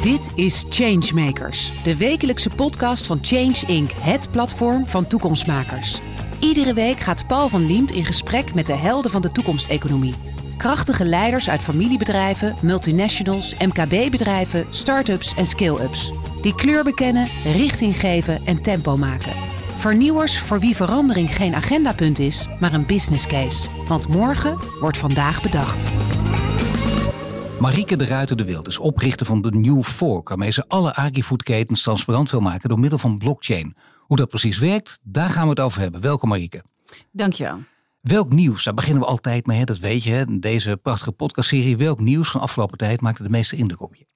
Dit is Changemakers, de wekelijkse podcast van Change Inc., het platform van toekomstmakers. Iedere week gaat Paul van Liemt in gesprek met de helden van de toekomsteconomie. Krachtige leiders uit familiebedrijven, multinationals, MKB-bedrijven, start-ups en scale-ups. Die kleur bekennen, richting geven en tempo maken. Vernieuwers voor wie verandering geen agendapunt is, maar een business case. Want morgen wordt vandaag bedacht. Marieke de Ruiter de Wild is oprichter van de New Fork, waarmee ze alle agrifoodketens transparant wil maken door middel van blockchain. Hoe dat precies werkt, daar gaan we het over hebben. Welkom Marieke. Dankjewel. Welk nieuws, daar beginnen we altijd mee, hè? dat weet je, hè? deze prachtige podcastserie. Welk nieuws van afgelopen tijd maakte de meeste indruk op je?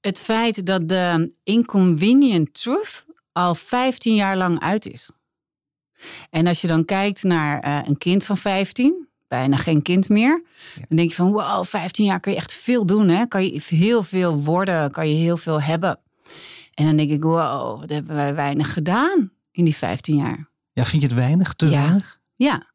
Het feit dat de Inconvenient Truth al 15 jaar lang uit is. En als je dan kijkt naar uh, een kind van 15, bijna geen kind meer, ja. dan denk je van wow, 15 jaar kan je echt veel doen. Hè? Kan je heel veel worden, kan je heel veel hebben. En dan denk ik, wow, dat hebben wij weinig gedaan in die 15 jaar. Ja, vind je het weinig? Te ja. weinig? Ja,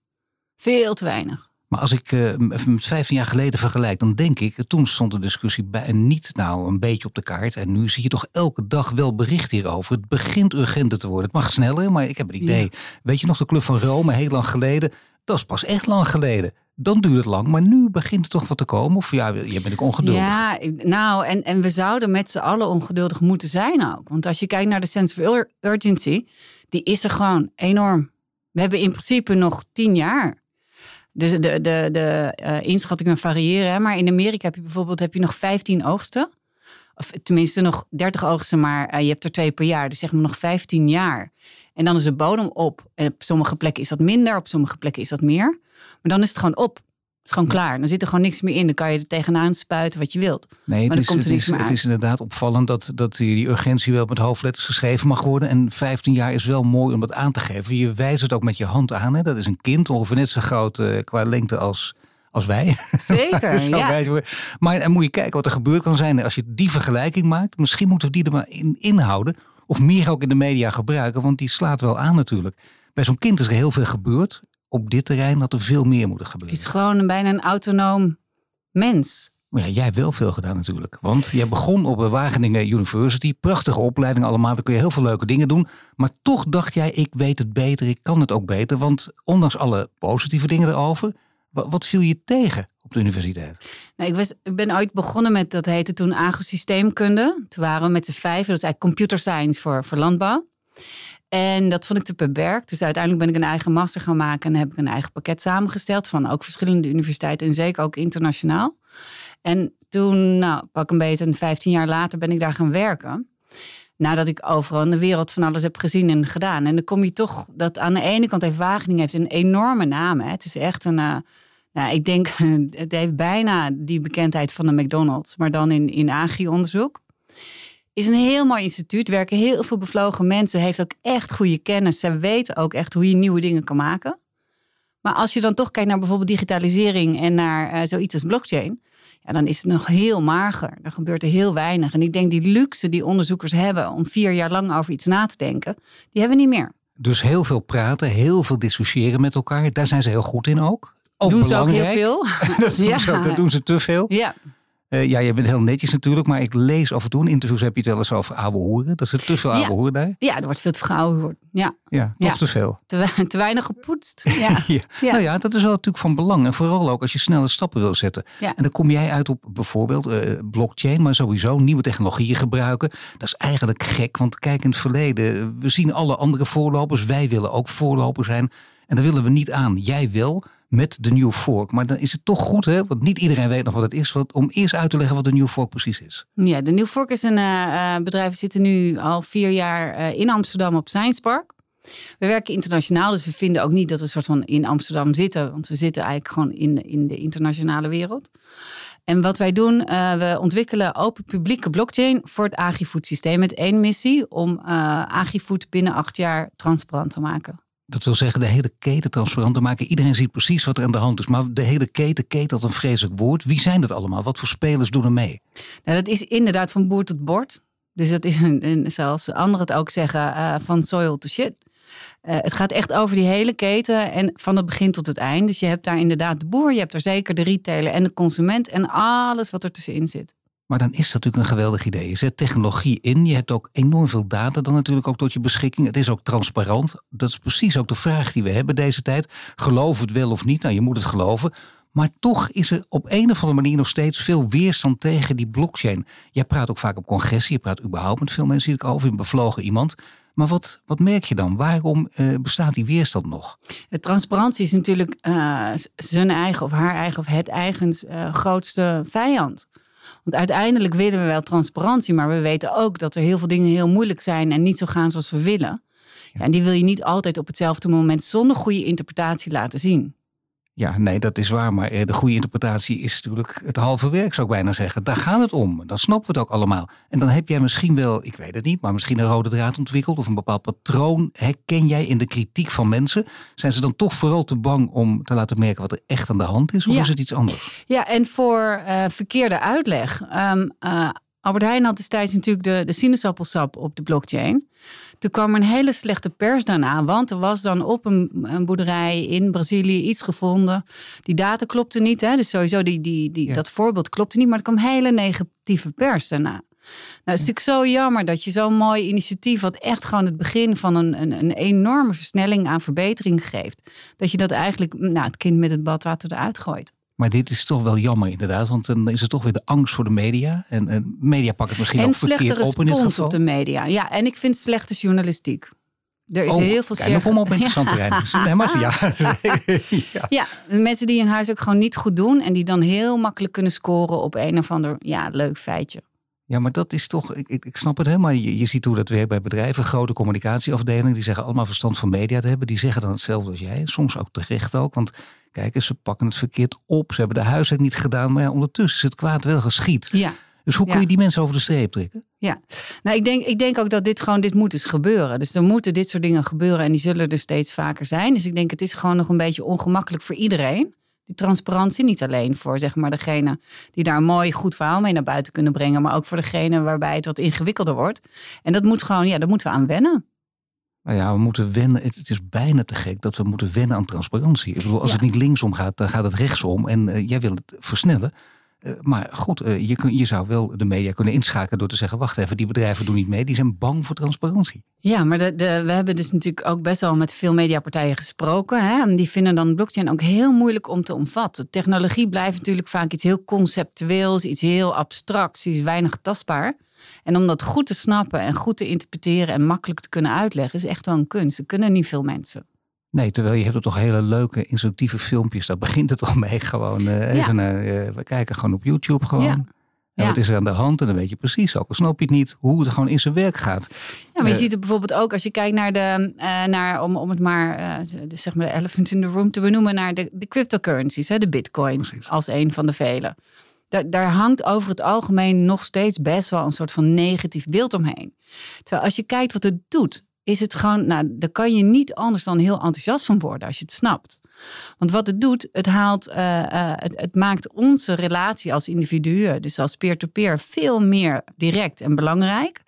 veel te weinig. Maar als ik uh, met 15 jaar geleden vergelijk, dan denk ik, toen stond de discussie bij, niet nou een beetje op de kaart. En nu zie je toch elke dag wel bericht hierover. Het begint urgenter te worden. Het mag sneller, maar ik heb het idee. Ja. Weet je nog de Club van Rome, heel lang geleden? Dat is pas echt lang geleden. Dan duurt het lang, maar nu begint er toch wat te komen? Of ja, je bent ik ongeduldig? Ja, nou, en, en we zouden met z'n allen ongeduldig moeten zijn ook. Want als je kijkt naar de sense of urgency, die is er gewoon enorm. We hebben in principe nog tien jaar. Dus de, de, de uh, inschattingen variëren. Maar in Amerika heb je bijvoorbeeld heb je nog 15 oogsten. Of tenminste nog 30 oogsten, maar uh, je hebt er twee per jaar. Dus zeg maar nog 15 jaar. En dan is de bodem op. En op sommige plekken is dat minder, op sommige plekken is dat meer. Maar dan is het gewoon op. Het is gewoon klaar. Dan zit er gewoon niks meer in. Dan kan je er tegenaan spuiten wat je wilt. Nee, het, is, komt er het, is, meer het is inderdaad opvallend dat, dat die urgentie wel met hoofdletters geschreven mag worden. En 15 jaar is wel mooi om dat aan te geven. Je wijst het ook met je hand aan. Hè? Dat is een kind, ongeveer net zo groot uh, qua lengte als, als wij. Zeker, ja. Maar dan moet je kijken wat er gebeurd kan zijn. Als je die vergelijking maakt, misschien moeten we die er maar in inhouden. Of meer ook in de media gebruiken, want die slaat wel aan natuurlijk. Bij zo'n kind is er heel veel gebeurd op dit terrein dat er veel meer moet gebeuren. Het is gewoon een, bijna een autonoom mens. Maar ja, jij hebt wel veel gedaan natuurlijk. Want jij begon op de Wageningen University. Prachtige opleiding allemaal. Daar kun je heel veel leuke dingen doen. Maar toch dacht jij, ik weet het beter. Ik kan het ook beter. Want ondanks alle positieve dingen erover. Wat viel je tegen op de universiteit? Nou, ik, was, ik ben ooit begonnen met, dat heette toen agrosysteemkunde. Toen waren we met z'n vijf. Dat is eigenlijk computer science voor, voor landbouw. En dat vond ik te beperkt. Dus uiteindelijk ben ik een eigen master gaan maken en heb ik een eigen pakket samengesteld van ook verschillende universiteiten en zeker ook internationaal. En toen, nou, pak een beetje, een 15 jaar later ben ik daar gaan werken. Nadat ik overal in de wereld van alles heb gezien en gedaan. En dan kom je toch dat aan de ene kant heeft Wageningen heeft een enorme naam. Hè. Het is echt een. Uh, nou, ik denk, het heeft bijna die bekendheid van de McDonald's, maar dan in, in agri-onderzoek is een heel mooi instituut. Werken heel veel bevlogen mensen. Heeft ook echt goede kennis. Ze weten ook echt hoe je nieuwe dingen kan maken. Maar als je dan toch kijkt naar bijvoorbeeld digitalisering en naar uh, zoiets als blockchain. Ja, dan is het nog heel mager. Dan gebeurt er heel weinig. En ik denk die luxe die onderzoekers hebben om vier jaar lang over iets na te denken, die hebben we niet meer. Dus heel veel praten, heel veel discussiëren met elkaar. Daar zijn ze heel goed in ook. ook doen belangrijk. ze ook heel veel. dat, doen ja. ze dat doen ze te veel. Ja. Uh, ja, je bent heel netjes natuurlijk, maar ik lees af en toe in interviews heb je het wel eens over oude hoeren. Dat is er te veel oude ja. hoeren daar. Ja, er wordt veel te veel hoeren. Ja, ja toch ja. te veel. Te, te, weinig gepoetst. Ja. ja. Nou ja, dat is wel natuurlijk van belang. En vooral ook als je snelle stappen wil zetten. En dan kom jij uit op bijvoorbeeld uh, blockchain, maar sowieso nieuwe technologieën gebruiken. Dat is eigenlijk gek, want kijk in het verleden. We zien alle andere voorlopers. Wij willen ook voorloper zijn. En daar willen we niet aan. Jij wel met de New Fork. Maar dan is het toch goed, hè? want niet iedereen weet nog wat het is, om eerst uit te leggen wat de New Fork precies is. Ja, de New Fork is een uh, bedrijf, we zitten nu al vier jaar uh, in Amsterdam op Science Park. We werken internationaal, dus we vinden ook niet dat we soort van in Amsterdam zitten, want we zitten eigenlijk gewoon in, in de internationale wereld. En wat wij doen, uh, we ontwikkelen open publieke blockchain voor het agrifood systeem met één missie om agrifood binnen acht jaar transparant te maken. Dat wil zeggen de hele keten transparant te maken. Iedereen ziet precies wat er aan de hand is. Maar de hele keten, keten dat een vreselijk woord. Wie zijn dat allemaal? Wat voor spelers doen er mee? Nou, dat is inderdaad van boer tot bord. Dus dat is, een, een, zoals anderen het ook zeggen, uh, van soil to shit. Uh, het gaat echt over die hele keten en van het begin tot het eind. Dus je hebt daar inderdaad de boer, je hebt daar zeker de retailer en de consument en alles wat er tussenin zit. Maar dan is dat natuurlijk een geweldig idee. Je zet technologie in. Je hebt ook enorm veel data dan natuurlijk ook tot je beschikking. Het is ook transparant. Dat is precies ook de vraag die we hebben deze tijd. Geloof het wel of niet? Nou, je moet het geloven. Maar toch is er op een of andere manier nog steeds veel weerstand tegen die blockchain. Jij praat ook vaak op congressen. Je praat überhaupt met veel mensen die ik over. Je bevlogen iemand. Maar wat, wat merk je dan? Waarom uh, bestaat die weerstand nog? Transparantie is natuurlijk uh, zijn eigen of haar eigen of het eigens uh, grootste vijand. Want uiteindelijk willen we wel transparantie, maar we weten ook dat er heel veel dingen heel moeilijk zijn en niet zo gaan zoals we willen. Ja, en die wil je niet altijd op hetzelfde moment zonder goede interpretatie laten zien. Ja, nee, dat is waar. Maar eh, de goede interpretatie is natuurlijk het halve werk, zou ik bijna zeggen. Daar gaat het om. Dan snappen we het ook allemaal. En dan heb jij misschien wel, ik weet het niet, maar misschien een rode draad ontwikkeld of een bepaald patroon. Herken jij in de kritiek van mensen? Zijn ze dan toch vooral te bang om te laten merken wat er echt aan de hand is? Of is het iets anders? Ja, en voor uh, verkeerde uitleg. Um, uh, Albert Heijn had destijds natuurlijk de, de sinaasappelsap op de blockchain. Toen kwam er een hele slechte pers daarna, want er was dan op een, een boerderij in Brazilië iets gevonden. Die data klopte niet, hè? dus sowieso die, die, die, dat voorbeeld klopte niet, maar er kwam hele negatieve pers daarna. Nou, het is natuurlijk zo jammer dat je zo'n mooi initiatief, wat echt gewoon het begin van een, een, een enorme versnelling aan verbetering geeft, dat je dat eigenlijk, nou, het kind met het badwater eruit gooit. Maar dit is toch wel jammer inderdaad, want dan is het toch weer de angst voor de media. En, en media pakken het misschien en ook verkeerd op in dit geval. op de media. Ja, en ik vind slechte journalistiek. Er is oh, heel veel kijk, kom op interessant ja. Nee, maar, ja. ja. ja, mensen die in huis ook gewoon niet goed doen en die dan heel makkelijk kunnen scoren op een of ander ja, leuk feitje. Ja, maar dat is toch, ik, ik, ik snap het helemaal. Je, je ziet hoe dat weer bij bedrijven, grote communicatieafdelingen, die zeggen allemaal verstand van media te hebben. Die zeggen dan hetzelfde als jij. Soms ook terecht ook. Want Kijk, ze pakken het verkeerd op. Ze hebben de huiswerk niet gedaan. Maar ja, ondertussen is het kwaad wel geschied. Ja. Dus hoe kun je die mensen over de streep trekken? Ja, nou ik denk, ik denk ook dat dit gewoon, dit moet dus gebeuren. Dus er moeten dit soort dingen gebeuren en die zullen er steeds vaker zijn. Dus ik denk het is gewoon nog een beetje ongemakkelijk voor iedereen. Die transparantie, niet alleen voor zeg maar degene die daar een mooi goed verhaal mee naar buiten kunnen brengen. Maar ook voor degene waarbij het wat ingewikkelder wordt. En dat moet gewoon, ja, daar moeten we aan wennen. Nou ja, we moeten wennen. Het, is bijna te gek dat we moeten wennen aan transparantie. Ik bedoel, als het niet linksom gaat, dan gaat het rechtsom. En uh, jij wil het versnellen. Uh, maar goed, uh, je, kun, je zou wel de media kunnen inschakelen door te zeggen: wacht even, die bedrijven doen niet mee, die zijn bang voor transparantie. Ja, maar de, de, we hebben dus natuurlijk ook best wel met veel mediapartijen gesproken. Hè? En die vinden dan blockchain ook heel moeilijk om te omvatten. Technologie blijft natuurlijk vaak iets heel conceptueels, iets heel abstracts, iets weinig tastbaar. En om dat goed te snappen en goed te interpreteren en makkelijk te kunnen uitleggen, is echt wel een kunst. Dat kunnen niet veel mensen. Nee, terwijl je hebt er toch hele leuke, instructieve filmpjes. Daar begint het al mee. Gewoon uh, even, uh, we kijken gewoon op YouTube gewoon. Ja. En wat is er aan de hand? En dan weet je precies, ook al snap je het niet, hoe het gewoon in zijn werk gaat. Ja, maar je ziet het bijvoorbeeld ook als je kijkt naar de, uh, naar, om, om het maar, de, zeg maar de elephant in the room te benoemen, naar de, de cryptocurrencies, hè, de bitcoin precies. als een van de vele daar, daar hangt over het algemeen nog steeds best wel een soort van negatief beeld omheen. Terwijl als je kijkt wat het doet, is het gewoon, nou, daar kan je niet anders dan heel enthousiast van worden als je het snapt. Want wat het doet, het haalt, uh, uh, het, het, maakt onze relatie als individuen, dus als peer-to-peer, veel meer direct en belangrijk.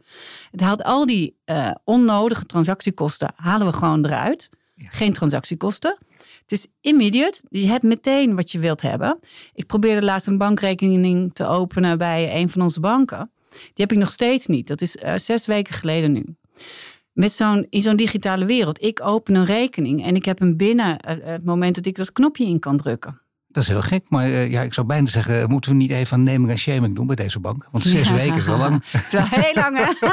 Het haalt al die uh, onnodige transactiekosten, halen we gewoon eruit. Ja. Geen transactiekosten. Het is immediate. Je hebt meteen wat je wilt hebben. Ik probeerde laatst een bankrekening te openen bij een van onze banken. Die heb ik nog steeds niet. Dat is uh, zes weken geleden nu. Met zo'n, in zo'n digitale wereld. Ik open een rekening en ik heb hem binnen uh, het moment dat ik dat knopje in kan drukken. Dat is heel gek, maar uh, ja, ik zou bijna zeggen, moeten we niet even een naming en shaming doen bij deze bank? Want zes ja. weken is wel lang. Het is wel heel lang, hè?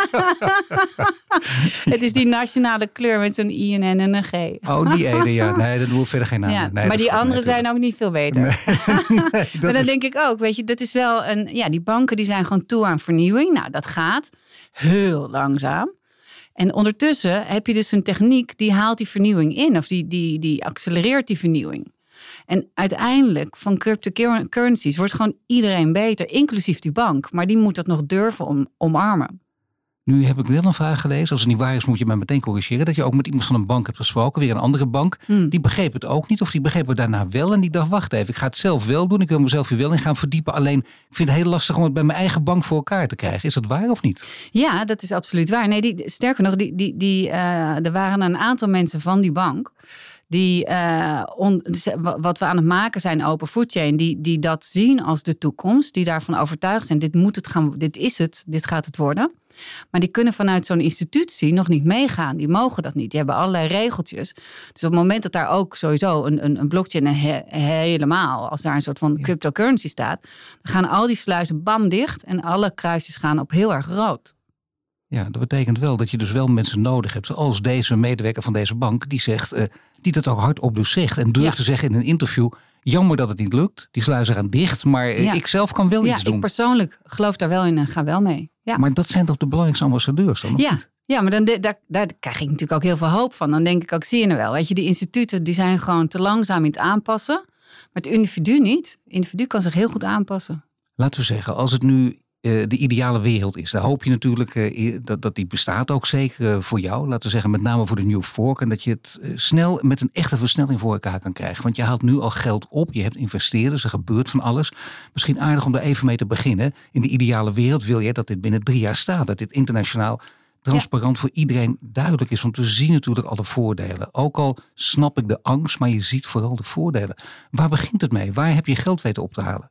het is die nationale kleur met zo'n I, en N en een G. oh, die ene, ja. Nee, dat doen we verder geen naam. Ja, nee, maar die andere zijn ook niet veel beter. Nee, nee, maar dan is... denk ik ook, weet je, dat is wel een... Ja, die banken die zijn gewoon toe aan vernieuwing. Nou, dat gaat heel langzaam. En ondertussen heb je dus een techniek die haalt die vernieuwing in. Of die, die, die accelereert die vernieuwing. En uiteindelijk van cryptocurrencies wordt gewoon iedereen beter, inclusief die bank. Maar die moet dat nog durven om, omarmen. Nu heb ik wel een vraag gelezen. Als het niet waar is, moet je mij meteen corrigeren. Dat je ook met iemand van een bank hebt gesproken, weer een andere bank. Hmm. Die begreep het ook niet, of die begreep het daarna wel. En die dacht: wacht even, ik ga het zelf wel doen. Ik wil mezelf hier wel in gaan verdiepen. Alleen, ik vind het heel lastig om het bij mijn eigen bank voor elkaar te krijgen. Is dat waar of niet? Ja, dat is absoluut waar. Nee, die, sterker nog, die, die, die, uh, er waren een aantal mensen van die bank die dus, wat we aan het maken zijn, open food chain, die, die dat zien als de toekomst, die daarvan overtuigd zijn, dit moet het gaan, dit is het, dit gaat het worden. Maar die kunnen vanuit zo'n institutie nog niet meegaan. Die mogen dat niet. Die hebben allerlei regeltjes. Dus op het moment dat daar ook sowieso een, een, een blockchain helemaal, als daar een soort van cryptocurrency staat, dan gaan al die sluizen bam dicht en alle kruisjes gaan op heel erg rood. Ja, dat betekent wel dat je dus wel mensen nodig hebt, zoals deze medewerker van deze bank, die zegt, uh, die dat ook hardop dus zegt en durft te zeggen in een interview. Jammer dat het niet lukt. Die sluizen gaan dicht, maar eh, ik zelf kan wel iets doen. Ja, ik persoonlijk geloof daar wel in en ga wel mee. Ja. Maar dat zijn toch de belangrijkste ambassadeurs dan? Ja. Ja, maar dan, daar, daar krijg ik natuurlijk ook heel veel hoop van. Dan denk ik ook, zie je nou wel. Weet je, die instituten die zijn gewoon te langzaam in het aanpassen. Maar het individu niet. Het individu kan zich heel goed aanpassen. Laten we zeggen, als het nu uh, de ideale wereld is. Daar hoop je natuurlijk uh, dat, dat die bestaat ook zeker uh, voor jou. Laten we zeggen, met name voor de New Fork. En dat je het snel met een echte versnelling voor elkaar kan krijgen. Want je haalt nu al geld op. Je hebt investeerders. Er gebeurt van alles. Misschien aardig om daar even mee te beginnen. In de ideale wereld wil je dat dit binnen drie jaar staat. Dat dit internationaal transparant voor iedereen duidelijk is. Want we zien natuurlijk alle voordelen. Ook al snap ik de angst, maar je ziet vooral de voordelen. Waar begint het mee? Waar heb je geld weten op te halen?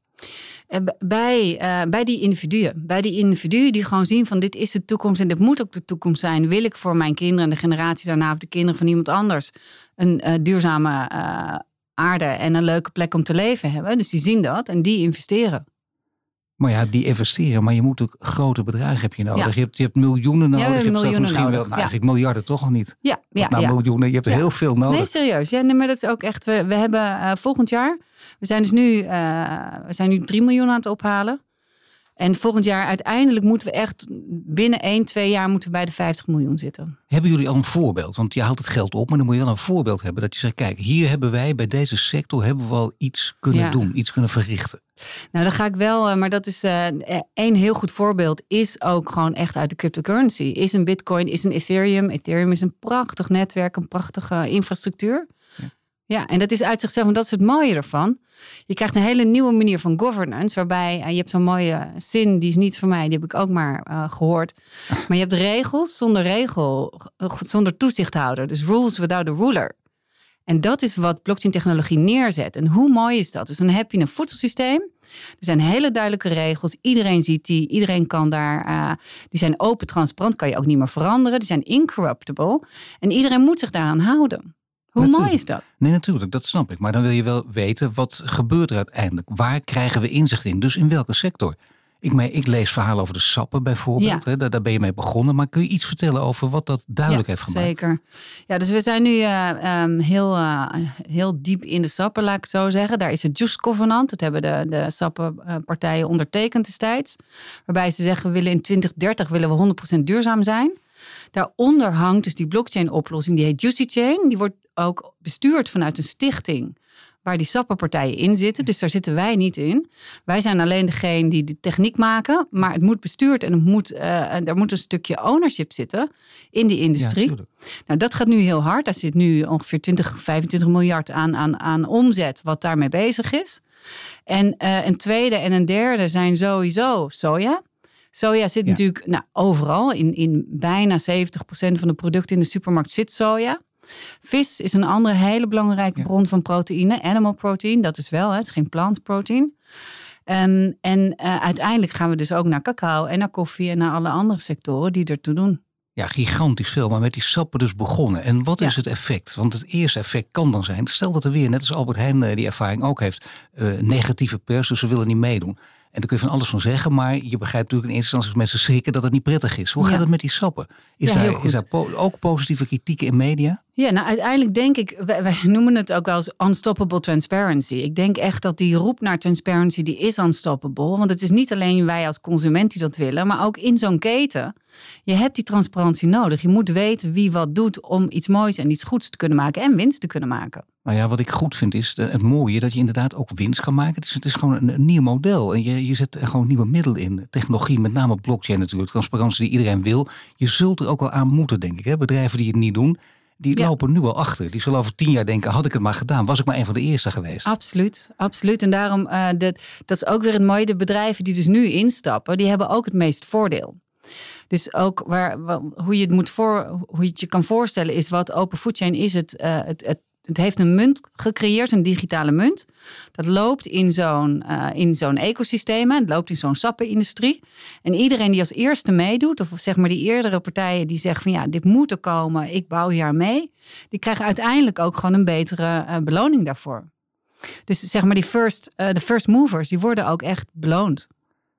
Eh, bij, uh, bij die individuen. Bij die individuen die gewoon zien van dit is de toekomst en dit moet ook de toekomst zijn. Wil ik voor mijn kinderen en de generatie daarna of de kinderen van iemand anders een uh, duurzame aarde en een leuke plek om te leven hebben. Dus die zien dat en die investeren. Maar ja, die investeren, maar je moet ook grote bedragen heb je nodig. Je, hebt, je hebt miljoenen nodig. Ja, je hebt miljoenen misschien nodig. wel nou, eigenlijk miljarden toch nog niet. Ja, ja, nou, miljoenen. Je hebt heel veel nodig. Nee, serieus. Ja, nee, maar dat is ook echt. We, we hebben volgend jaar we zijn dus nu, uh, we zijn nu 3 miljoen aan het ophalen. En volgend jaar uiteindelijk moeten we echt binnen 1, 2 jaar moeten we bij de 50 miljoen zitten. Hebben jullie al een voorbeeld? Want je haalt het geld op, maar dan moet je wel een voorbeeld hebben. Dat je zegt, kijk, hier hebben wij bij deze sector hebben we al iets kunnen doen, iets kunnen verrichten. Nou, dan ga ik wel, eh, maar dat is uh, één heel goed voorbeeld, is ook gewoon echt uit de cryptocurrency. Is een bitcoin, is een Ethereum. Ethereum is een prachtig netwerk, een prachtige infrastructuur. Ja, en dat is uit zichzelf, en dat is het mooie ervan. Je krijgt een hele nieuwe manier van governance, waarbij uh, je hebt zo'n mooie zin, die is niet van mij, die heb ik ook maar uh, gehoord. Maar je hebt regels zonder regel, zonder toezichthouder. Dus rules without a ruler. En dat is wat blockchain-technologie neerzet. En hoe mooi is dat? Dus dan heb je een voedselsysteem. Er zijn hele duidelijke regels. Iedereen ziet die. Iedereen kan daar. Die zijn open, transparant. Kan je ook niet meer veranderen. Die zijn incorruptible. En iedereen moet zich daaraan houden. Hoe mooi is dat? Nee, natuurlijk, dat snap ik. Maar dan wil je wel weten, wat gebeurt er uiteindelijk? Waar krijgen we inzicht in? Dus in welke sector? Ik, ik lees verhalen over de sappen bijvoorbeeld. Hè, daar, daar, ben je mee begonnen. Maar kun je iets vertellen over wat dat duidelijk heeft gemaakt? Zeker. Ja, dus we zijn nu uh, um, heel, uh, heel diep in de sappen, laat ik het zo zeggen. Daar is het Juice Covenant. Dat hebben de, de sappenpartijen ondertekend destijds. Waarbij ze zeggen, we willen in 2030 willen we 100% duurzaam zijn. Daaronder hangt dus die blockchain oplossing. Die heet Juicy Chain. Die wordt ook bestuurd vanuit een stichting waar die sappenpartijen in zitten. Dus daar zitten wij niet in. Wij zijn alleen degene die de techniek maken. Maar het moet bestuurd en het moet, uh, er moet een stukje ownership zitten in die industrie. nou, dat gaat nu heel hard. Daar zit nu ongeveer 20, 25 miljard aan, aan, aan omzet wat daarmee bezig is. En uh, een tweede en een derde zijn sowieso soja. Soja zit natuurlijk nou, overal. In, in bijna 70% van de producten in de supermarkt zit soja. Vis is een andere hele belangrijke bron van proteïne. Animal protein, dat is wel, hè, het is geen plant protein. Um, en uh, uiteindelijk gaan we dus ook naar cacao en naar koffie en naar alle andere sectoren die ertoe doen. Ja, gigantisch veel, maar met die sappen dus begonnen. En wat is het effect? Want het eerste effect kan dan zijn, stel dat er weer, net als Albert Heijn uh, die ervaring ook heeft, uh, negatieve pers, dus ze willen niet meedoen. En daar kun je van alles van zeggen, maar je begrijpt natuurlijk in eerste instantie als mensen schrikken dat het niet prettig is. Hoe gaat het met die sappen? Is, daar, is daar ook positieve kritiek in media? Ja, nou uiteindelijk denk ik, wij, noemen het ook wel als unstoppable transparency. Ik denk echt dat die roep naar transparency, die is unstoppable. Want het is niet alleen wij als consument die dat willen, maar ook in zo'n keten. Je hebt die transparantie nodig. Je moet weten wie wat doet om iets moois en iets goeds te kunnen maken en winst te kunnen maken. Nou ja, wat ik goed vind is het mooie dat je inderdaad ook winst kan maken. Het is, het is gewoon een, nieuw model. En je, je zet gewoon nieuwe middelen in. Technologie, met name blockchain natuurlijk. Transparantie die iedereen wil. Je zult er ook wel aan moeten, denk ik. Hè? Bedrijven die het niet doen, die lopen nu al achter. Die zullen over tien jaar denken, had ik het maar gedaan. Was ik maar een van de eerste geweest. Absoluut, absoluut. En daarom, uh, de, dat is ook weer het mooie. De bedrijven die dus nu instappen, die hebben ook het meest voordeel. Dus ook waar, hoe je het moet voor, hoe je het je kan voorstellen, is wat open food chain is het, uh, het, het het heeft een munt gecreëerd, een digitale munt. Dat loopt in zo'n uh, in zo'n ecosysteem. Het loopt in zo'n sappenindustrie. En iedereen die als eerste meedoet, of zeg maar die eerdere partijen die zeggen van ja, dit moet er komen, ik bouw hier mee. Die krijgen uiteindelijk ook gewoon een betere uh, beloning daarvoor. Dus zeg maar die first, uh, de first movers, die worden ook echt beloond.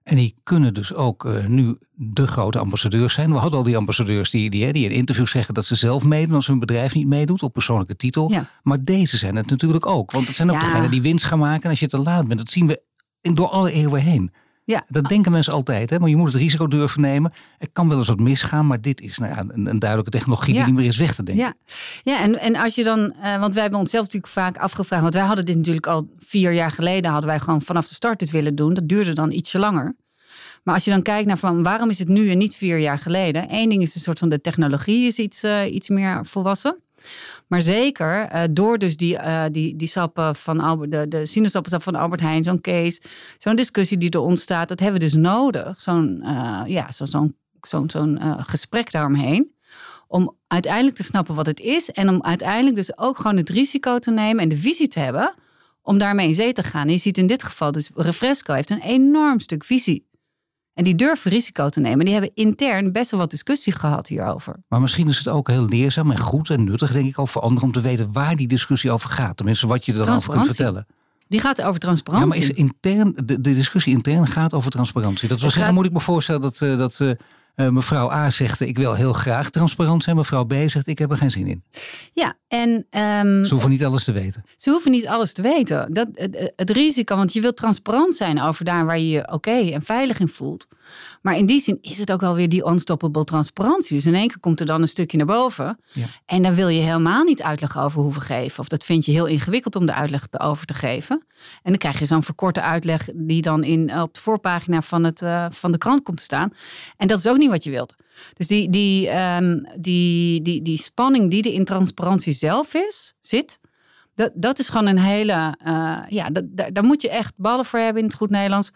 En die kunnen dus ook uh, nu de grote ambassadeurs zijn. We hadden al die ambassadeurs die, die, die in interviews zeggen dat ze zelf meedoen als hun bedrijf niet meedoet op persoonlijke titel. Ja. Maar deze zijn het natuurlijk ook. Want het zijn ook ja. degenen die winst gaan maken. En als je te laat bent, dat zien we door alle eeuwen heen. Ja. Dat denken mensen altijd, hè? maar je moet het risico durven nemen. Er kan wel eens wat misgaan, maar dit is nou ja, een, een duidelijke technologie die niet meer is weg te denken. Ja, ja en, en als je dan, uh, want wij hebben onszelf natuurlijk vaak afgevraagd, want wij hadden dit natuurlijk al vier jaar geleden, hadden wij gewoon vanaf de start dit willen doen. Dat duurde dan ietsje langer. Maar als je dan kijkt naar van waarom is het nu en niet vier jaar geleden? Eén ding is een soort van de technologie is iets, uh, iets meer volwassen. Maar zeker uh, door dus die, uh, die, die sappen van Albert, de, de sinaasappelsap van Albert Heijn, zo'n case, zo'n discussie die er ontstaat, dat hebben we dus nodig. Zo'n uh, ja, zo, zo'n zo'n zo'n gesprek daaromheen. Om uiteindelijk te snappen wat het is. En om uiteindelijk dus ook gewoon het risico te nemen en de visie te hebben om daarmee in zee te gaan. En je ziet in dit geval dus Refresco heeft een enorm stuk visie. En die durven risico te nemen. Die hebben intern best wel wat discussie gehad hierover. Maar misschien is het ook heel leerzaam en goed en nuttig, denk ik, ook voor anderen om te weten waar die discussie over gaat. Tenminste, wat je er dan over kunt vertellen. Die gaat over transparantie. Ja, maar is intern, de, de discussie intern gaat over transparantie. Dat wil zeggen, moet ik me voorstellen dat, uh, dat uh, uh, mevrouw A zegt: Ik wil heel graag transparant zijn. Mevrouw B zegt: Ik heb er geen zin in. Ja, en. Um, ze hoeven niet alles te weten. Ze hoeven niet alles te weten. Dat, het, het risico, want je wilt transparant zijn over daar waar je je oké en veilig in voelt. Maar in die zin is het ook wel weer die unstoppable transparantie. Dus in één keer komt er dan een stukje naar boven. Ja. En dan wil je helemaal niet uitleg over hoeven geven. Of dat vind je heel ingewikkeld om de uitleg over te geven. En dan krijg je zo'n verkorte uitleg die dan in, op de voorpagina van, het, uh, van de krant komt te staan. En dat is ook niet wat je wilt. Dus die, die, um, die, die, die spanning die er in transparantie zelf is, zit. Dat, dat is gewoon een hele. Uh, ja, dat, daar, daar moet je echt ballen voor hebben in het goed Nederlands.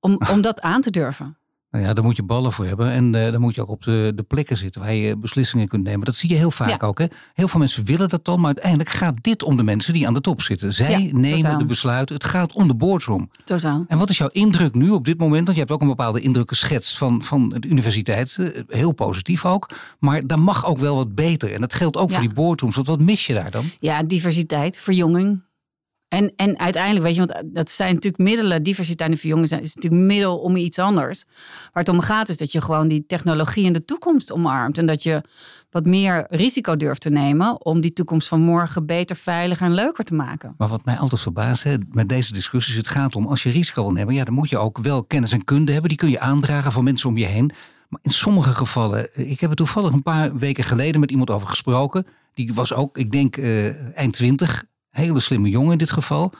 Om, om dat aan te durven. Nou ja, daar moet je ballen voor hebben. En uh, dan moet je ook op de, de plekken zitten waar je beslissingen kunt nemen. Dat zie je heel vaak ook. Hè? Heel veel mensen willen dat dan, maar uiteindelijk gaat dit om de mensen die aan de top zitten. Zij ja, nemen totaal. de besluiten. Het gaat om de boardroom. Totaal. En wat is jouw indruk nu op dit moment? Want je hebt ook een bepaalde indruk geschetst van, van de universiteit. Eh, heel positief ook. Maar daar mag ook wel wat beter. En dat geldt ook ja. voor die boardrooms. Want wat mis je daar dan? Ja, diversiteit, verjonging. En, en uiteindelijk, weet je, want dat zijn natuurlijk middelen, diversiteit en verjongen zijn, is natuurlijk middel om iets anders. Waar het om gaat is dat je gewoon die technologie in de toekomst omarmt. En dat je wat meer risico durft te nemen om die toekomst van morgen beter, veiliger en leuker te maken. Maar wat mij altijd verbaast met deze discussies, het gaat om als je risico wil nemen, ja, dan moet je ook wel kennis en kunde hebben. Die kun je aandragen van mensen om je heen. Maar in sommige gevallen, ik heb er toevallig een paar weken geleden met iemand over gesproken. Die was ook, ik denk, uh, eind twintig hele slimme jongen in dit geval.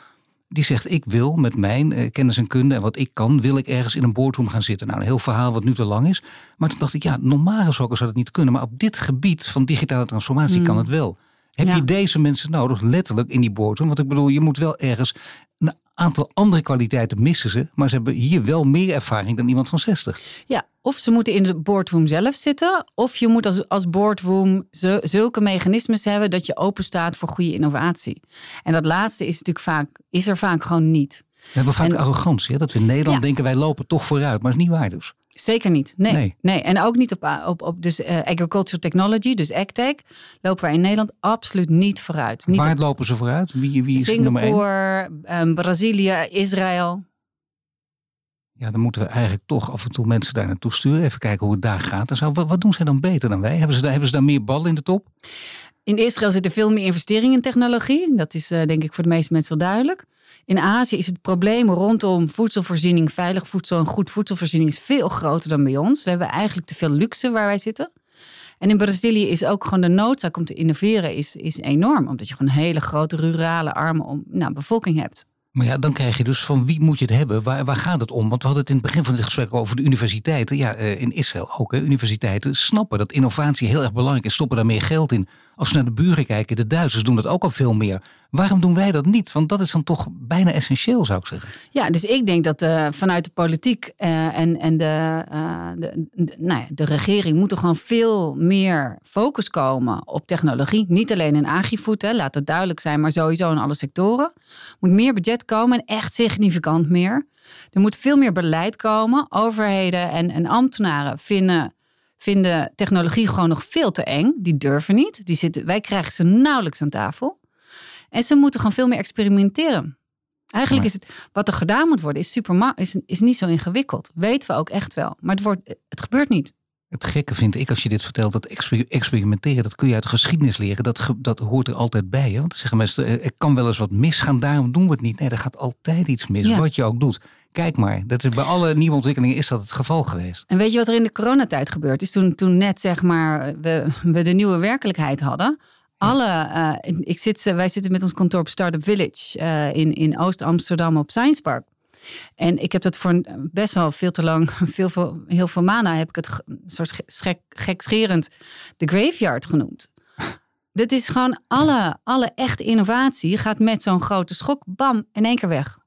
Die zegt, ik wil met mijn uh, kennis en kunde en wat ik kan, wil ik ergens in een boardroom gaan zitten. Nou, een heel verhaal wat nu te lang is. Maar toen dacht ik, ja, normaal gesproken zou dat niet kunnen. Maar op dit gebied van digitale transformatie mm. kan het wel. Heb ja. je deze mensen nodig, letterlijk in die boardroom? Want ik bedoel, je moet wel ergens een aantal andere kwaliteiten missen ze. Maar ze hebben hier wel meer ervaring dan iemand van 60. Ja, of ze moeten in de boardroom zelf zitten. Of je moet als, als boardroom zulke mechanismes hebben dat je open staat voor goede innovatie. En dat laatste is natuurlijk vaak, is er vaak gewoon niet. We hebben vaak en, arrogantie. Hè? Dat we in Nederland ja. denken wij lopen toch vooruit. Maar dat is niet waar dus. Zeker niet. Nee. nee. nee. En ook niet op, op, op dus, uh, agricultural technology, dus AgTech, lopen wij in Nederland absoluut niet vooruit. Niet Waar op... lopen ze vooruit? Wie, wie is Singapore, um, Brazilië, Israël. Ja, dan moeten we eigenlijk toch af en toe mensen daar naartoe sturen. Even kijken hoe het daar gaat. En zo. Wat, wat doen zij dan beter dan wij? Hebben ze, daar, hebben ze daar meer ballen in de top? In Israël zitten veel meer investeringen in technologie. Dat is uh, denk ik voor de meeste mensen wel duidelijk. In Azië is het probleem rondom voedselvoorziening, veilig voedsel en goed voedselvoorziening is veel groter dan bij ons. We hebben eigenlijk te veel luxe waar wij zitten. En in Brazilië is ook gewoon de noodzaak om te innoveren is, is enorm. Omdat je gewoon een hele grote rurale, arme nou, bevolking hebt. Maar ja, dan krijg je dus van wie moet je het hebben? Waar, waar gaat het om? Want we hadden het in het begin van dit gesprek over de universiteiten. Ja, uh, in Israël ook. Universiteiten snappen dat innovatie heel erg belangrijk is. Stoppen daar meer geld in Als we naar de buren kijken, de Duitsers doen dat ook al veel meer. Waarom doen wij dat niet? Want dat is dan toch bijna essentieel, zou ik zeggen. Ja, dus ik denk dat uh, vanuit de politiek uh, en, en de, uh, de, de, nou ja, de regering moet er gewoon veel meer focus komen op technologie. Niet alleen in agrifood, laat het duidelijk zijn, maar sowieso in alle sectoren. Moet meer budget komen en echt significant meer. Er moet veel meer beleid komen. Overheden en, en ambtenaren vinden vinden technologie gewoon nog veel te eng. Die durven niet. Die zitten, wij krijgen ze nauwelijks aan tafel. En ze moeten gewoon veel meer experimenteren. Eigenlijk is het wat er gedaan moet worden, is, super, is, is niet zo ingewikkeld. Weten we ook echt wel. Maar het, wordt, het gebeurt niet. Het gekke vind ik als je dit vertelt, dat experimenteren, dat kun je uit de geschiedenis leren. Dat, dat hoort er altijd bij. Hè? Want dan zeggen mensen, er kan wel eens wat misgaan, daarom doen we het niet. Nee, er gaat altijd iets mis, wat je ook doet. Kijk maar, dat is, bij alle nieuwe ontwikkelingen is dat het geval geweest. En weet je wat er in de coronatijd gebeurd is? Toen, toen net zeg maar we, we de nieuwe werkelijkheid hadden. Alle, uh, ik zit, wij zitten met ons kantoor op Startup Village uh, in, in Oost-Amsterdam op Science Park. En ik heb dat voor best wel veel te lang, veel, veel, heel veel maanden heb ik het een soort gek, gekscherend de graveyard genoemd. Dit is gewoon alle, alle echte innovatie gaat met zo'n grote schok, bam, in één keer weg.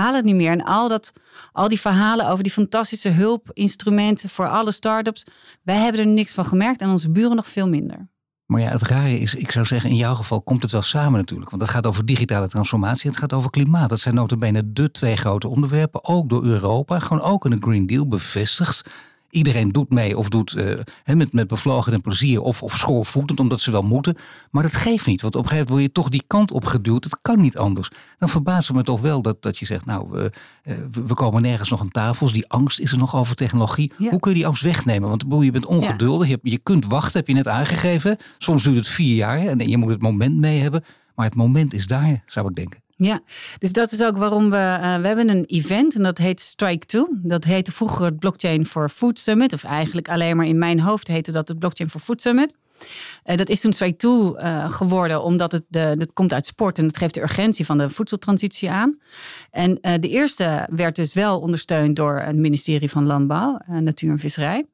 Haal het niet meer. En al, dat, al die verhalen over die fantastische hulpinstrumenten voor alle start-ups, wij hebben er niks van gemerkt en onze buren nog veel minder. Maar ja, het rare is, ik zou zeggen, in jouw geval komt het wel samen natuurlijk. Want het gaat over digitale transformatie en het gaat over klimaat. Dat zijn notabene de twee grote onderwerpen, ook door Europa. Gewoon ook in de Green Deal bevestigd. Iedereen doet mee of doet uh, met, met bevlogen en plezier of, of schoolvoetend omdat ze wel moeten. Maar dat geeft niet, want op een gegeven moment word je toch die kant op geduwd. Het kan niet anders. Dan verbaast het me toch wel dat, dat je zegt, nou, we, uh, we komen nergens nog aan tafels. Die angst is er nog over technologie. Hoe kun je die angst wegnemen? Want je bent ongeduldig, je, je kunt wachten, heb je net aangegeven. Soms duurt het vier jaar en je moet het moment mee hebben. Maar het moment is daar, zou ik denken. Ja, dus dat is ook waarom we. Uh, we hebben een event en dat heet Strike 2. Dat heette vroeger het Blockchain for Food Summit. Of eigenlijk alleen maar in mijn hoofd heette dat het Blockchain for Food Summit. Uh, dat is toen Strike 2 uh, geworden, omdat het, de, het komt uit sport en het geeft de urgentie van de voedseltransitie aan. En de eerste werd dus wel ondersteund door het ministerie van Landbouw, Natuur en Visserij.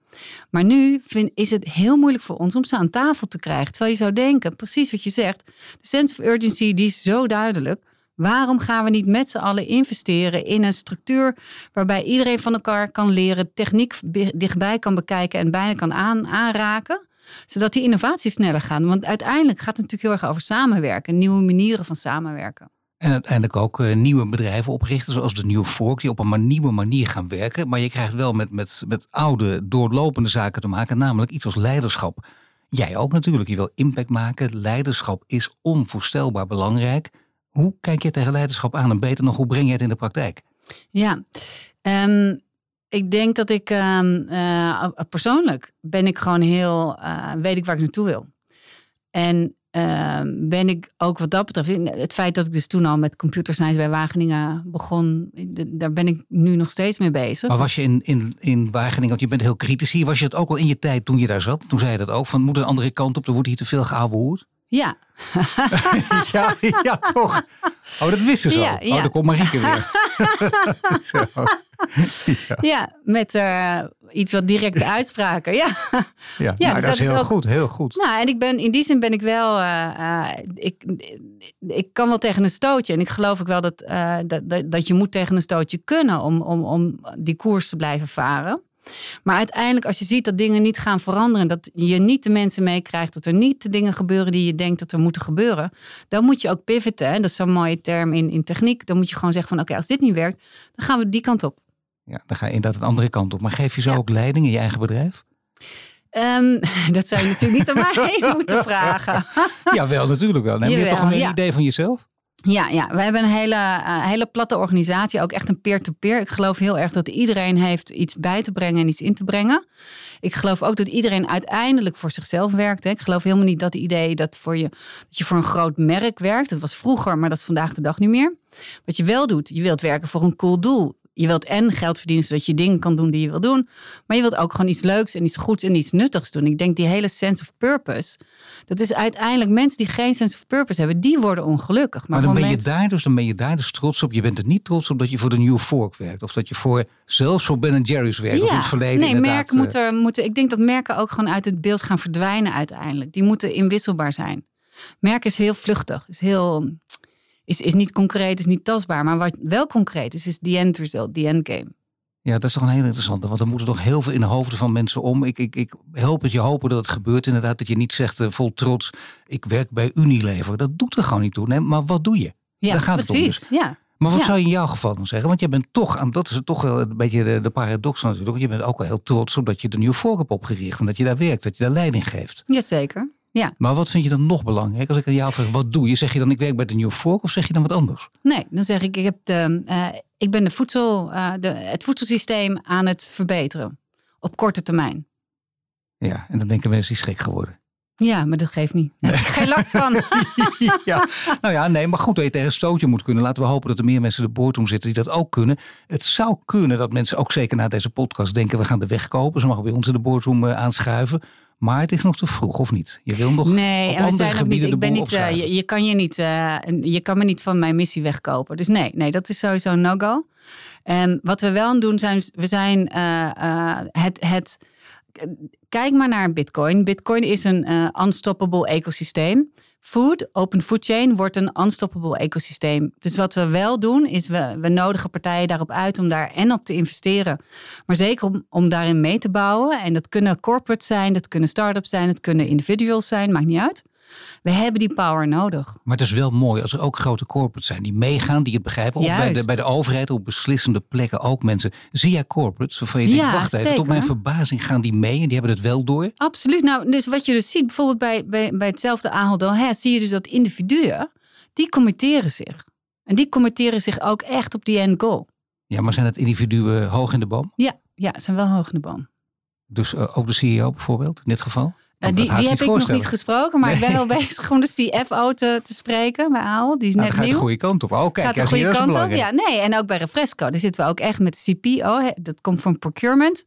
Maar nu vind, is het heel moeilijk voor ons om ze aan tafel te krijgen. Terwijl je zou denken, precies wat je zegt, de sense of urgency die is zo duidelijk. Waarom gaan we niet met z'n allen investeren in een structuur waarbij iedereen van elkaar kan leren, techniek dichtbij kan bekijken en bijna kan aan, aanraken? Zodat die innovaties sneller gaan. Want uiteindelijk gaat het natuurlijk heel erg over samenwerken, nieuwe manieren van samenwerken. En uiteindelijk ook uh, nieuwe bedrijven oprichten, zoals de New Fork, die op een nieuwe manier gaan werken. Maar je krijgt wel met, met, met oude, doorlopende zaken te maken, namelijk iets als leiderschap. Jij ook natuurlijk, je wil impact maken. Leiderschap is onvoorstelbaar belangrijk. Hoe kijk je tegen leiderschap aan? En beter nog, hoe breng je het in de praktijk? Ja, um, ik denk dat ik um, uh, persoonlijk ben ik gewoon heel, uh, weet ik waar ik naartoe wil. En uh, ben ik ook wat dat betreft, het feit dat ik dus toen al met computerscience bij Wageningen begon, daar ben ik nu nog steeds mee bezig. Maar was je in, in, in Wageningen, want je bent heel kritisch hier, was je het ook al in je tijd toen je daar zat? Toen zei je dat ook, van moet een andere kant op, er wordt hier te veel geouwehoerd? Ja. ja, ja, toch. Oh, dat wisten ze ja, al. Oh, dan komt Marieke weer. ja. ja. met uh, iets wat directe uitspraken. Ja, ja, ja dus dat, is heel goed, heel goed. Nou, en ik ben, in die zin ben ik wel... Uh, uh, ik, ik kan wel tegen een stootje. En ik geloof ook wel dat, dat, dat, dat je moet tegen een stootje kunnen... om, om, om die koers te blijven varen. Maar uiteindelijk, als je ziet dat dingen niet gaan veranderen, dat je niet de mensen meekrijgt, dat er niet de dingen gebeuren die je denkt dat er moeten gebeuren, dan moet je ook pivoten. Dat is zo'n mooie term in, in techniek. Dan moet je gewoon zeggen van oké, als dit niet werkt, dan gaan we die kant op. Ja, dan ga je inderdaad de andere kant op. Maar geef je zo ook leiding in je eigen bedrijf? Um, dat zou je natuurlijk niet aan mij moeten vragen. ja, wel natuurlijk wel. Nee, je hebt toch een idee van jezelf? Ja, ja, we hebben een hele, uh, hele platte organisatie, ook echt een peer-to-peer. Ik geloof heel erg dat iedereen heeft iets bij te brengen en iets in te brengen. Ik geloof ook dat iedereen uiteindelijk voor zichzelf werkt. Hè. Ik geloof helemaal niet dat idee dat, voor je, dat je voor een groot merk werkt. Dat was vroeger, maar dat is vandaag de dag niet meer. Wat je wel doet, je wilt werken voor een cool doel. Je wilt en geld verdienen zodat je dingen kan doen die je wil doen. Maar je wilt ook gewoon iets leuks en iets goeds en iets nuttigs doen. Ik denk die hele sense of purpose. Dat is uiteindelijk mensen die geen sense of purpose hebben, die worden ongelukkig. Maar, dan, ben je daar dus, dan ben je daar dus trots op. Je bent er niet trots op dat je voor de New Fork werkt. Of dat je voor zelfs voor Ben Jerry's werkt. Ja, of in het verleden. Nee, merken moeten, moeten. Ik denk dat merken ook gewoon uit het beeld gaan verdwijnen uiteindelijk. Die moeten inwisselbaar zijn. Merken is heel vluchtig. Is heel is, is niet concreet, is niet tastbaar. Maar wat wel concreet is, is the end result, the end game. Ja, dat is toch een hele interessante. Want er moeten toch heel veel in de hoofden van mensen om. Ik, ik, ik help het je hopen dat het gebeurt inderdaad. Dat je niet zegt uh, vol trots, ik werk bij Unilever. Dat doet er gewoon niet toe. Nee, maar wat doe je? Ja, Daar gaat precies. Het om dus. ja. Maar wat zou je in jouw geval dan zeggen? Want je bent toch, en dat is toch wel een beetje de, de paradox natuurlijk. Je bent ook wel heel trots omdat je de nieuwe hebt opgericht. En dat je daar werkt, dat je daar leiding geeft. Jazeker. Ja. Maar wat vind je dan nog belangrijk? Als ik aan jou vraag, wat doe je? Zeg je dan, ik werk bij de New Fork of zeg je dan wat anders? Nee, dan zeg ik, ik, heb de, uh, ik ben de voedsel, uh, de, het voedselsysteem aan het verbeteren. Op korte termijn. Ja, en dan denken mensen, die schrik geworden. Ja, maar dat geeft niet. Nee. Geen last van. ja. Nou ja, nee, maar goed dat je tegen een stootje moet kunnen. Laten we hopen dat er meer mensen de boordroom zitten die dat ook kunnen. Het zou kunnen dat mensen ook zeker na deze podcast denken... we gaan de weg kopen. Ze mogen bij ons in de boordroom uh, aanschuiven. Maar het is nog te vroeg, of niet? Je wil nog. Nee, en we zijn nog niet. Ik ben niet. Uh, je, je, kan je niet. Uh, je kan me niet van mijn missie wegkopen. Dus nee, nee, dat is sowieso een no-go. Um, wat we wel aan doen zijn. We zijn uh, het. het kijk maar naar Bitcoin. Bitcoin is een unstoppable ecosysteem. Food, open food chain, wordt een unstoppable ecosysteem. Dus wat we wel doen, is we, we nodigen partijen daarop uit om daar en op te investeren. Maar zeker om, om daarin mee te bouwen. En dat kunnen corporates zijn, dat kunnen start-ups zijn, dat kunnen individuals zijn, maakt niet uit. We hebben die power nodig. Maar het is wel mooi als er ook grote corporates zijn die meegaan, die het begrijpen. Of bij de, bij de overheid op beslissende plekken ook mensen. Zie jij corporates waarvan je denkt, ja, wacht even, tot mijn verbazing gaan die mee en die hebben het wel door? Absoluut. Nou, dus wat je dus ziet, bijvoorbeeld bij, bij, bij hetzelfde aanhandel, hè, zie je dus dat individuen, die committeren zich. En die committeren zich ook echt op die end goal. Ja, maar zijn het individuen hoog in de boom? Ja, ja zijn wel hoog in de boom. Dus uh, ook de CEO bijvoorbeeld, in dit geval? Die die heb ik nog niet gesproken, maar ik ben wel bezig om de CFO te, te spreken bij Aal. Die is nou, net nieuw. Gaat de goede kant op. Oh, kijk, gaat de goede kant op. Ja, nee. En ook bij Refresco. Daar zitten we ook echt met CPO. Dat komt van procurement.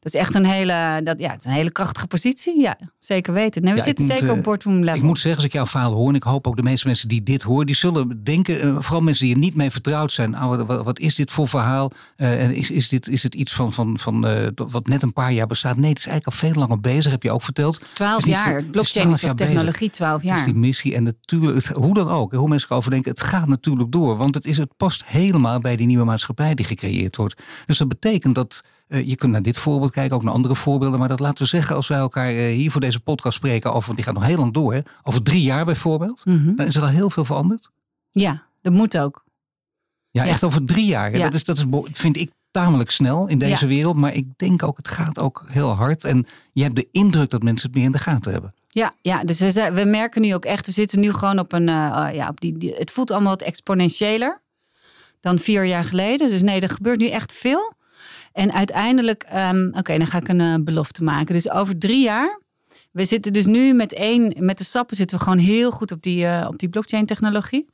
Dat is echt een hele, dat, ja, het is een hele krachtige positie. Ja, zeker weten. Nee, we zitten zeker op eh, boardroom level. Ik moet zeggen, als ik jouw verhaal hoor, en ik hoop ook de meeste mensen die dit horen, die zullen denken, uh, vooral mensen die er niet mee vertrouwd zijn, oh, wat, wat, is dit voor verhaal? Uh, en is, is, dit, is het iets van, van, van wat net een paar jaar bestaat? Nee, het is eigenlijk al veel langer bezig, heb je ook verteld. Het is twaalf jaar. Blockchain is als technologie twaalf jaar. Het is die missie en natuurlijk, hoe dan ook, hoe mensen erover denken, het gaat natuurlijk door. Want het, is, het past helemaal bij die nieuwe maatschappij die gecreëerd wordt. Dus dat betekent dat uh, je kunt naar dit voorbeeld kijken, ook naar andere voorbeelden. Maar dat laten we zeggen, als wij elkaar uh, hier voor deze podcast spreken over, die gaat nog heel lang door, hè? over drie jaar bijvoorbeeld, mm -hmm. dan is er al heel veel veranderd. Ja, dat moet ook. Ja, ja. echt over drie jaar. Ja. Dat, is, dat is, vind ik tamelijk snel in deze ja. wereld. Maar ik denk ook, het gaat ook heel hard. En je hebt de indruk dat mensen het meer in de gaten hebben. Ja, ja dus we, we merken nu ook echt, we zitten nu gewoon op een, uh, ja, op die, die, het voelt allemaal wat exponentiëler dan vier jaar geleden. Dus nee, er gebeurt nu echt veel. En uiteindelijk, um, oké, dan ga ik een uh, belofte maken. Dus over drie jaar. We zitten dus nu met één, met de sappen zitten we gewoon heel goed op die, uh, op die blockchain technologie.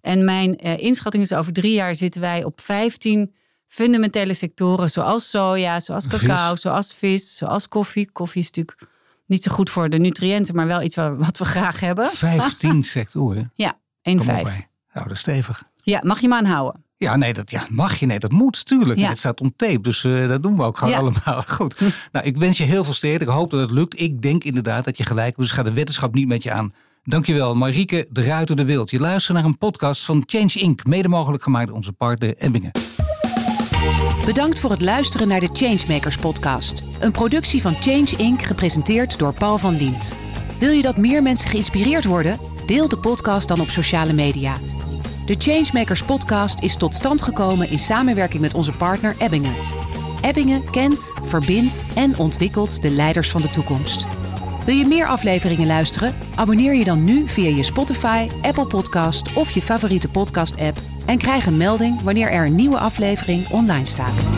En mijn uh, inschatting is over drie jaar zitten wij op 15 fundamentele sectoren. Zoals soja, zoals cacao, zoals vis, zoals koffie. Koffie is natuurlijk niet zo goed voor de nutriënten, maar wel iets wat, we graag hebben. 15 sectoren? Ja, één vijf. Nou, dat is stevig. Ja, mag je me aanhouden. Ja, nee, dat ja, mag je. Nee, dat moet, tuurlijk. Ja. Het staat on tape, dus uh, dat doen we ook gewoon allemaal. Goed. Nou, ik wens je heel veel sterkte. Ik hoop dat het lukt. Ik denk inderdaad dat je gelijk hebt. Dus ga de wetenschap niet met je aan. Dankjewel, Marieke de Ruiter de Wild. Je luistert naar een podcast van Change Inc. Mede mogelijk gemaakt door onze partner Ebbingen. Bedankt voor het luisteren naar de Changemakers podcast. Een productie van Change Inc. gepresenteerd door Paul van Liemt. Wil je dat meer mensen geïnspireerd worden? Deel de podcast dan op sociale media. De Changemakers podcast is tot stand gekomen in samenwerking met onze partner Ebbingen. Ebbingen kent, verbindt en ontwikkelt de leiders van de toekomst. Wil je meer afleveringen luisteren? Abonneer je dan nu via je Spotify, Apple Podcast of je favoriete podcast-app en krijg een melding wanneer er een nieuwe aflevering online staat.